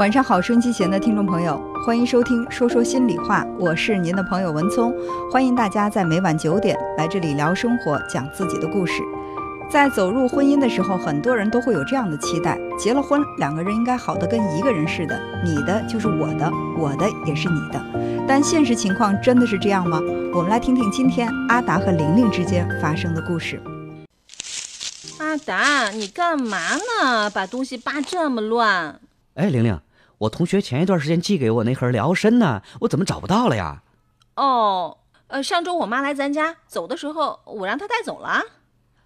晚上好，收音机前的听众朋友，欢迎收听《说说心里话》，我是您的朋友文聪，欢迎大家在每晚九点来这里聊生活，讲自己的故事。在走入婚姻的时候，很多人都会有这样的期待：结了婚，两个人应该好得跟一个人似的，你的就是我的，我的也是你的。但现实情况真的是这样吗？我们来听听今天阿达和玲玲之间发生的故事。阿达，你干嘛呢？把东西扒这么乱。哎，玲玲，我同学前一段时间寄给我那盒疗参呢，我怎么找不到了呀？哦，呃，上周我妈来咱家，走的时候我让她带走了。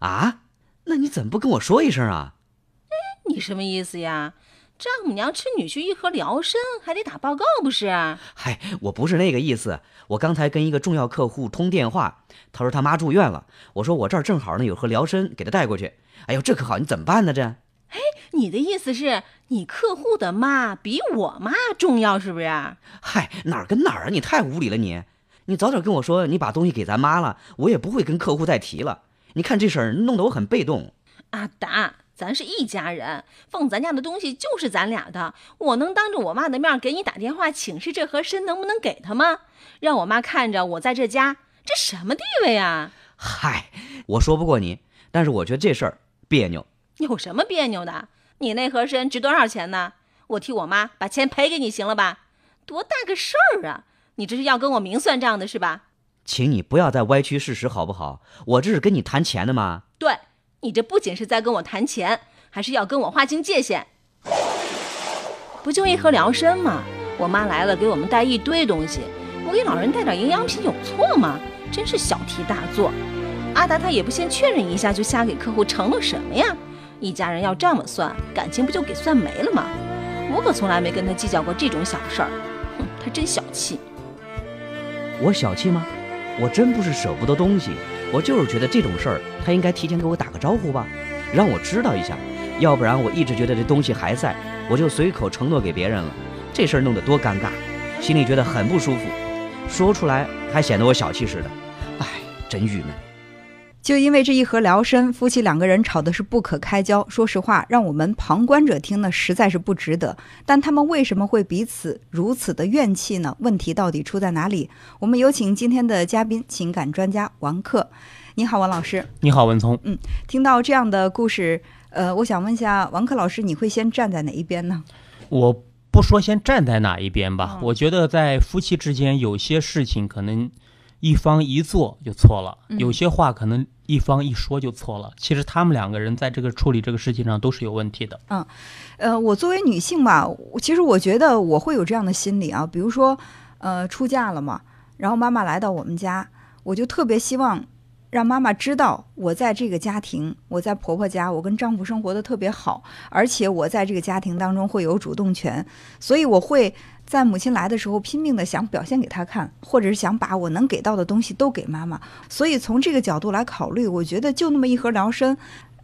啊？那你怎么不跟我说一声啊？哎你什么意思呀？丈母娘吃女婿一盒疗参，还得打报告不是？嗨，我不是那个意思。我刚才跟一个重要客户通电话，他说他妈住院了。我说我这儿正好呢，有盒疗参，给他带过去。哎呦，这可好，你怎么办呢？这？哎，你的意思是你客户的妈比我妈重要是不是？嗨，哪儿跟哪儿啊？你太无理了你！你早点跟我说你把东西给咱妈了，我也不会跟客户再提了。你看这事儿弄得我很被动。阿达，咱是一家人，放咱家的东西就是咱俩的。我能当着我妈的面给你打电话请示这和珅能不能给他吗？让我妈看着我在这家，这什么地位啊？嗨，我说不过你，但是我觉得这事儿别扭。有什么别扭的？你那盒参值多少钱呢？我替我妈把钱赔给你行了吧？多大个事儿啊！你这是要跟我明算账的是吧？请你不要再歪曲事实好不好？我这是跟你谈钱的吗？对，你这不仅是在跟我谈钱，还是要跟我划清界限。不就一盒辽参吗？我妈来了，给我们带一堆东西，我给老人带点营养品有错吗？真是小题大做。阿达他也不先确认一下就瞎给客户承诺什么呀？一家人要这么算，感情不就给算没了吗？我可从来没跟他计较过这种小事儿。哼，他真小气。我小气吗？我真不是舍不得东西，我就是觉得这种事儿他应该提前给我打个招呼吧，让我知道一下，要不然我一直觉得这东西还在，我就随口承诺给别人了，这事儿弄得多尴尬，心里觉得很不舒服，说出来还显得我小气似的，唉，真郁闷。就因为这一盒疗参，夫妻两个人吵的是不可开交。说实话，让我们旁观者听呢，实在是不值得。但他们为什么会彼此如此的怨气呢？问题到底出在哪里？我们有请今天的嘉宾，情感专家王克。你好，王老师。你好，文聪。嗯，听到这样的故事，呃，我想问一下王克老师，你会先站在哪一边呢？我不说先站在哪一边吧，我觉得在夫妻之间，有些事情可能一方一做就错了，有些话可能。一方一说就错了，其实他们两个人在这个处理这个事情上都是有问题的。嗯，呃，我作为女性吧，其实我觉得我会有这样的心理啊，比如说，呃，出嫁了嘛，然后妈妈来到我们家，我就特别希望让妈妈知道我在这个家庭，我在婆婆家，我跟丈夫生活的特别好，而且我在这个家庭当中会有主动权，所以我会。在母亲来的时候，拼命的想表现给她看，或者是想把我能给到的东西都给妈妈。所以从这个角度来考虑，我觉得就那么一盒疗参，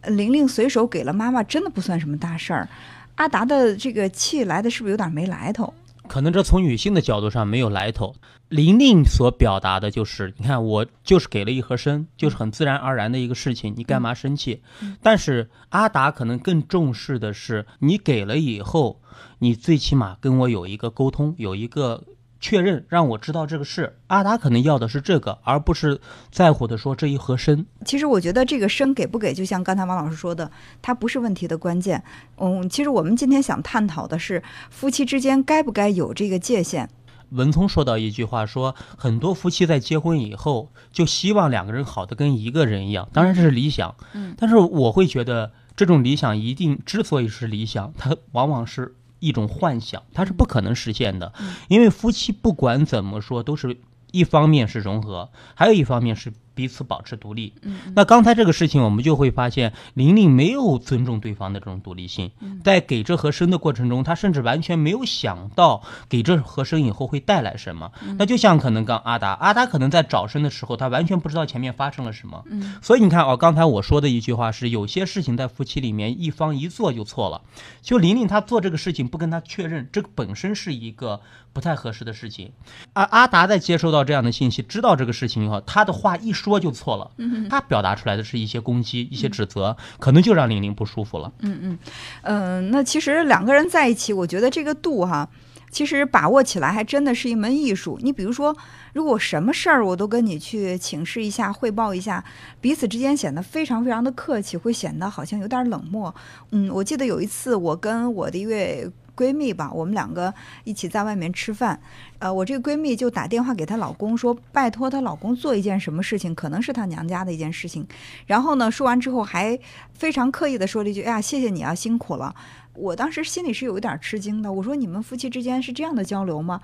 玲玲随手给了妈妈，真的不算什么大事儿。阿达的这个气来的是不是有点没来头？可能这从女性的角度上没有来头。玲玲所表达的就是，你看我就是给了一盒参，就是很自然而然的一个事情，你干嘛生气？但是阿达可能更重视的是，你给了以后。你最起码跟我有一个沟通，有一个确认，让我知道这个事。阿达可能要的是这个，而不是在乎的说这一盒参。其实我觉得这个参给不给，就像刚才王老师说的，它不是问题的关键。嗯，其实我们今天想探讨的是夫妻之间该不该有这个界限。文聪说到一句话，说很多夫妻在结婚以后就希望两个人好的跟一个人一样，当然这是理想。嗯，但是我会觉得这种理想一定之所以是理想，它往往是。一种幻想，它是不可能实现的，因为夫妻不管怎么说，都是一方面是融合，还有一方面是。彼此保持独立。嗯，那刚才这个事情，我们就会发现玲玲没有尊重对方的这种独立性。在给这和声的过程中，她甚至完全没有想到给这和声以后会带来什么。那就像可能刚阿达，阿达可能在找声的时候，他完全不知道前面发生了什么。嗯，所以你看哦，刚才我说的一句话是，有些事情在夫妻里面一方一做就错了。就玲玲她做这个事情不跟他确认，这个本身是一个不太合适的事情。而阿达在接收到这样的信息，知道这个事情以后，他的话一说。就错了，他表达出来的是一些攻击、一些指责，可能就让玲玲不舒服了。嗯，那其实两个人在一起，我觉得这个度哈，其实把握起来还真的是一门艺术。你比如说，如果什么事儿我都跟你去请示一下、汇报一下，彼此之间显得非常非常的客气，会显得好像有点冷漠。嗯，我记得有一次我跟我的一位。闺蜜吧，我们两个一起在外面吃饭，呃，我这个闺蜜就打电话给她老公说，拜托她老公做一件什么事情，可能是她娘家的一件事情。然后呢，说完之后还非常刻意的说了一句：“哎呀，谢谢你啊，辛苦了。”我当时心里是有一点吃惊的，我说：“你们夫妻之间是这样的交流吗？”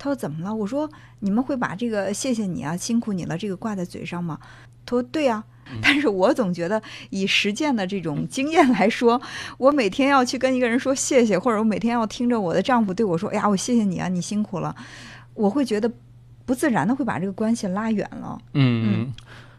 她说：“怎么了？”我说：“你们会把这个‘谢谢你啊，辛苦你了’这个挂在嘴上吗？”他说：“对啊。”但是我总觉得，以实践的这种 经验来说，我每天要去跟一个人说谢谢，或者我每天要听着我的丈夫对我说：“哎呀，我谢谢你啊，你辛苦了。”我会觉得不自然的会把这个关系拉远了。嗯，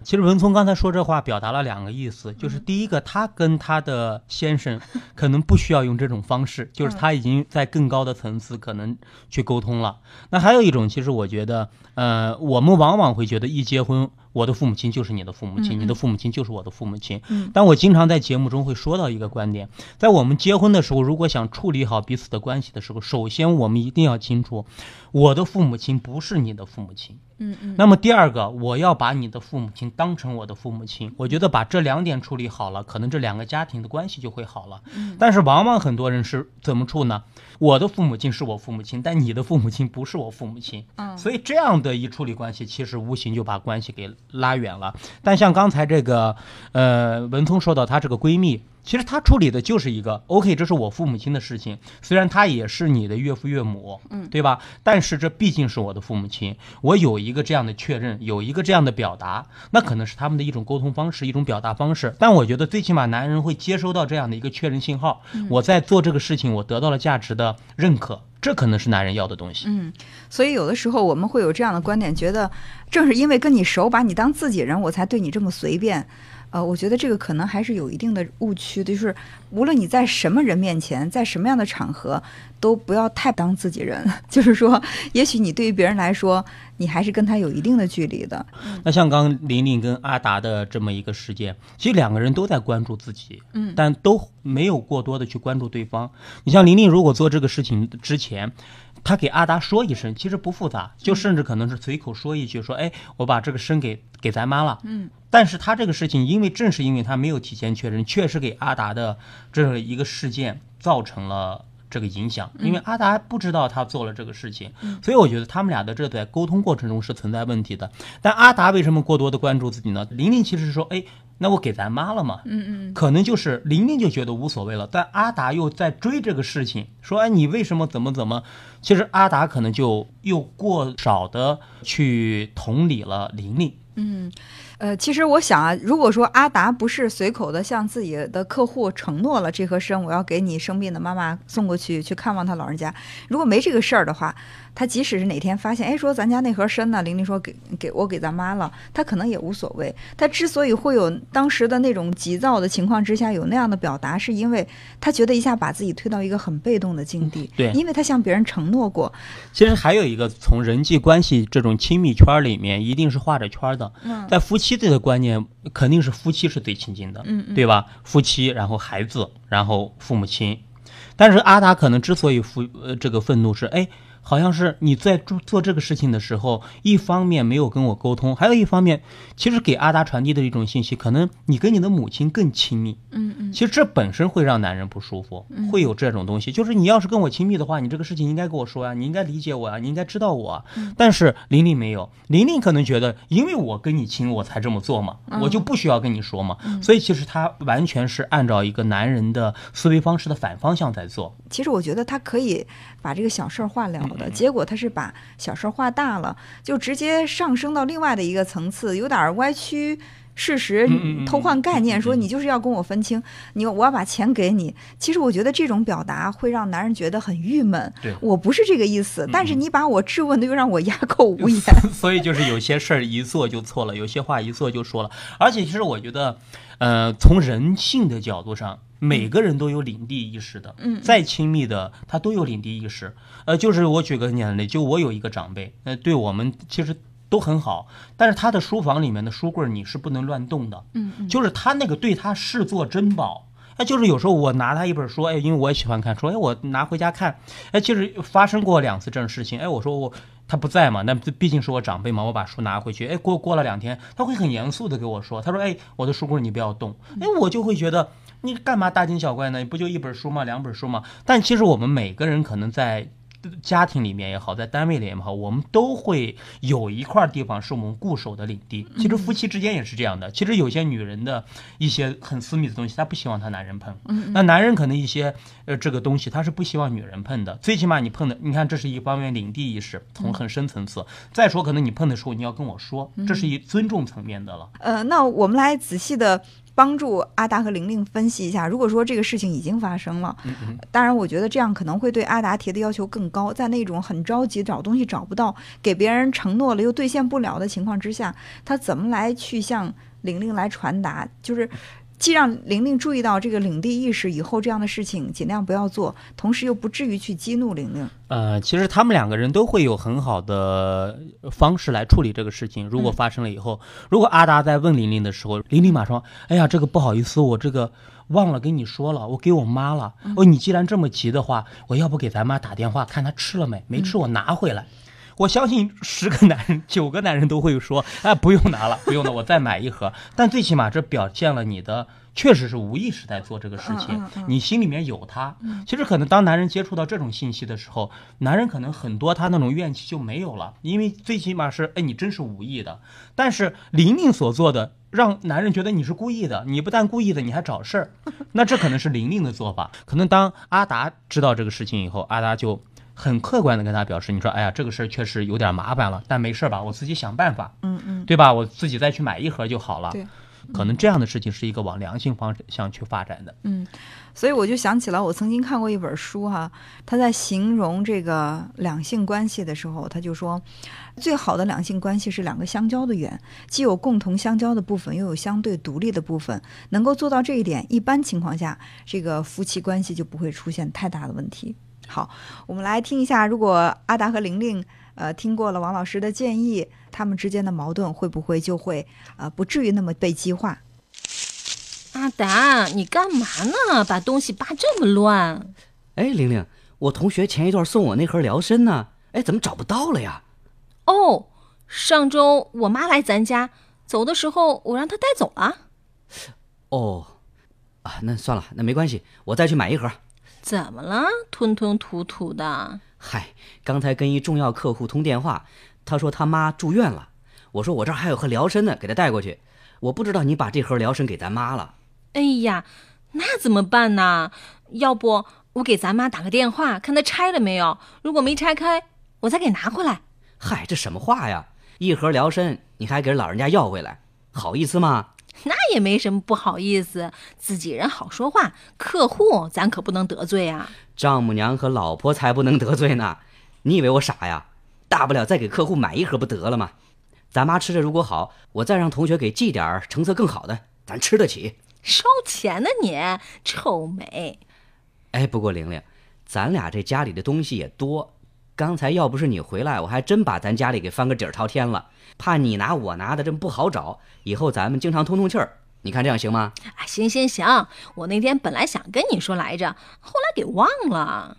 其实文聪刚才说这话表达了两个意思，就是第一个，他跟他的先生可能不需要用这种方式，就是他已经在更高的层次可能去沟通了。那还有一种，其实我觉得，呃，我们往往会觉得一结婚。我的父母亲就是你的父母亲，你的父母亲就是我的父母亲。但我经常在节目中会说到一个观点，在我们结婚的时候，如果想处理好彼此的关系的时候，首先我们一定要清楚，我的父母亲不是你的父母亲。嗯嗯。那么第二个，我要把你的父母亲当成我的父母亲。我觉得把这两点处理好了，可能这两个家庭的关系就会好了。嗯。但是往往很多人是怎么处呢？我的父母亲是我父母亲，但你的父母亲不是我父母亲。嗯。所以这样的一处理关系，其实无形就把关系给拉远了。但像刚才这个，呃，文聪说到她这个闺蜜。其实他处理的就是一个 OK，这是我父母亲的事情，虽然他也是你的岳父岳母，嗯，对吧？但是这毕竟是我的父母亲，我有一个这样的确认，有一个这样的表达，那可能是他们的一种沟通方式，一种表达方式。但我觉得最起码男人会接收到这样的一个确认信号，我在做这个事情，我得到了价值的认可，这可能是男人要的东西。嗯，所以有的时候我们会有这样的观点，觉得正是因为跟你熟，把你当自己人，我才对你这么随便。呃，我觉得这个可能还是有一定的误区的，就是无论你在什么人面前，在什么样的场合，都不要太当自己人。就是说，也许你对于别人来说，你还是跟他有一定的距离的。那像刚玲玲跟阿达的这么一个事件，其实两个人都在关注自己，嗯，但都没有过多的去关注对方。你像玲玲，如果做这个事情之前，他给阿达说一声，其实不复杂，就甚至可能是随口说一句，说，哎，我把这个声给给咱妈了，嗯。但是他这个事情，因为正是因为他没有提前确认，确实给阿达的这一个事件造成了这个影响。因为阿达不知道他做了这个事情，所以我觉得他们俩的这在沟通过程中是存在问题的。但阿达为什么过多的关注自己呢？玲玲其实是说，哎，那我给咱妈了嘛，嗯嗯，可能就是玲玲就觉得无所谓了。但阿达又在追这个事情，说，哎，你为什么怎么怎么？其实阿达可能就又过少的去同理了玲玲。嗯，呃，其实我想啊，如果说阿达不是随口的向自己的客户承诺了这盒参，我要给你生病的妈妈送过去去看望她老人家，如果没这个事儿的话。他即使是哪天发现，哎，说咱家那盒参呢，玲玲说给给我给咱妈了，他可能也无所谓。他之所以会有当时的那种急躁的情况之下有那样的表达，是因为他觉得一下把自己推到一个很被动的境地。对，因为他向别人承诺过。其实还有一个，从人际关系这种亲密圈里面，一定是画着圈的。嗯，在夫妻这个观念，肯定是夫妻是最亲近的。嗯嗯，对吧？夫妻，然后孩子，然后父母亲。但是阿达可能之所以愤呃这个愤怒是，哎。好像是你在做做这个事情的时候，一方面没有跟我沟通，还有一方面，其实给阿达传递的一种信息，可能你跟你的母亲更亲密。嗯嗯。其实这本身会让男人不舒服，会有这种东西。就是你要是跟我亲密的话，你这个事情应该跟我说呀，你应该理解我呀，你应该知道我。但是玲玲没有，玲玲可能觉得，因为我跟你亲，我才这么做嘛，我就不需要跟你说嘛。所以其实她完全是按照一个男人的思维方式的反方向在做。其实我觉得她可以把这个小事儿化了的，结果他是把小事儿化大了，就直接上升到另外的一个层次，有点歪曲事实、偷换概念，说你就是要跟我分清，你我要把钱给你。其实我觉得这种表达会让男人觉得很郁闷。我不是这个意思，但是你把我质问的又让我哑口无言。所以就是有些事儿一做就错了，有些话一做就说了。而且其实我觉得，呃，从人性的角度上。每个人都有领地意识的，嗯，再亲密的他都有领地意识。呃，就是我举个简单例，就我有一个长辈，呃，对我们其实都很好，但是他的书房里面的书柜你是不能乱动的，嗯嗯，就是他那个对他视作珍宝。哎，就是有时候我拿他一本书，哎，因为我也喜欢看，说哎，我拿回家看，哎，其实发生过两次这种事情，哎，我说我他不在嘛，那毕竟是我长辈嘛，我把书拿回去，哎，过过了两天，他会很严肃的给我说，他说，哎，我的书柜你不要动，哎，我就会觉得你干嘛大惊小怪呢？不就一本书吗？两本书吗？但其实我们每个人可能在。家庭里面也好，在单位里也好，我们都会有一块地方是我们固守的领地。其实夫妻之间也是这样的。其实有些女人的一些很私密的东西，她不希望她男人碰。那男人可能一些呃这个东西，他是不希望女人碰的。最起码你碰的，你看这是一方面领地意识，从很深层次。再说，可能你碰的时候你要跟我说，这是一尊重层面的了。呃，那我们来仔细的。帮助阿达和玲玲分析一下，如果说这个事情已经发生了，当然我觉得这样可能会对阿达提的要求更高。在那种很着急找东西找不到，给别人承诺了又兑现不了的情况之下，他怎么来去向玲玲来传达？就是。既让玲玲注意到这个领地意识，以后这样的事情尽量不要做，同时又不至于去激怒玲玲。呃，其实他们两个人都会有很好的方式来处理这个事情。如果发生了以后，如果阿达在问玲玲的时候，玲玲马上，哎呀，这个不好意思，我这个忘了跟你说了，我给我妈了。哦，你既然这么急的话，我要不给咱妈打电话，看她吃了没？没吃，我拿回来。我相信十个男人九个男人都会说，哎，不用拿了，不用了，我再买一盒。但最起码这表现了你的确实是无意识在做这个事情，你心里面有他。其实可能当男人接触到这种信息的时候，男人可能很多他那种怨气就没有了，因为最起码是，哎，你真是无意的。但是玲玲所做的，让男人觉得你是故意的，你不但故意的，你还找事儿。那这可能是玲玲的做法。可能当阿达知道这个事情以后，阿达就。很客观的跟他表示，你说，哎呀，这个事儿确实有点麻烦了，但没事吧，我自己想办法，嗯嗯，对吧？我自己再去买一盒就好了。对，可能这样的事情是一个往良性方向去发展的。嗯，所以我就想起了我曾经看过一本书哈，他在形容这个两性关系的时候，他就说，最好的两性关系是两个相交的圆，既有共同相交的部分，又有相对独立的部分。能够做到这一点，一般情况下，这个夫妻关系就不会出现太大的问题。好，我们来听一下，如果阿达和玲玲，呃，听过了王老师的建议，他们之间的矛盾会不会就会，呃，不至于那么被激化？阿达，你干嘛呢？把东西扒这么乱？哎，玲玲，我同学前一段送我那盒疗参呢，哎，怎么找不到了呀？哦，上周我妈来咱家，走的时候我让她带走了。哦，啊，那算了，那没关系，我再去买一盒。怎么了？吞吞吐吐的。嗨，刚才跟一重要客户通电话，他说他妈住院了。我说我这儿还有盒疗参呢，给他带过去。我不知道你把这盒疗参给咱妈了。哎呀，那怎么办呢？要不我给咱妈打个电话，看她拆了没有？如果没拆开，我再给拿回来。嗨，这什么话呀？一盒疗参你还给老人家要回来，好意思吗？那也没什么不好意思，自己人好说话，客户咱可不能得罪啊。丈母娘和老婆才不能得罪呢。你以为我傻呀？大不了再给客户买一盒不得了吗？咱妈吃着如果好，我再让同学给寄点儿成色更好的，咱吃得起。烧钱呢你，臭美。哎，不过玲玲，咱俩这家里的东西也多。刚才要不是你回来，我还真把咱家里给翻个底儿朝天了。怕你拿我拿的，这不好找。以后咱们经常通通气儿，你看这样行吗？啊，行行行，我那天本来想跟你说来着，后来给忘了。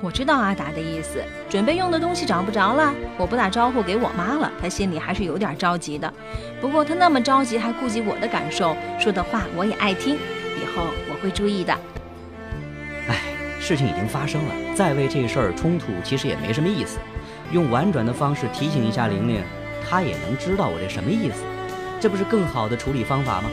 我知道阿达的意思，准备用的东西找不着了，我不打招呼给我妈了，她心里还是有点着急的。不过她那么着急，还顾及我的感受，说的话我也爱听，以后我会注意的。事情已经发生了，再为这事儿冲突，其实也没什么意思。用婉转的方式提醒一下玲玲，她也能知道我这什么意思，这不是更好的处理方法吗？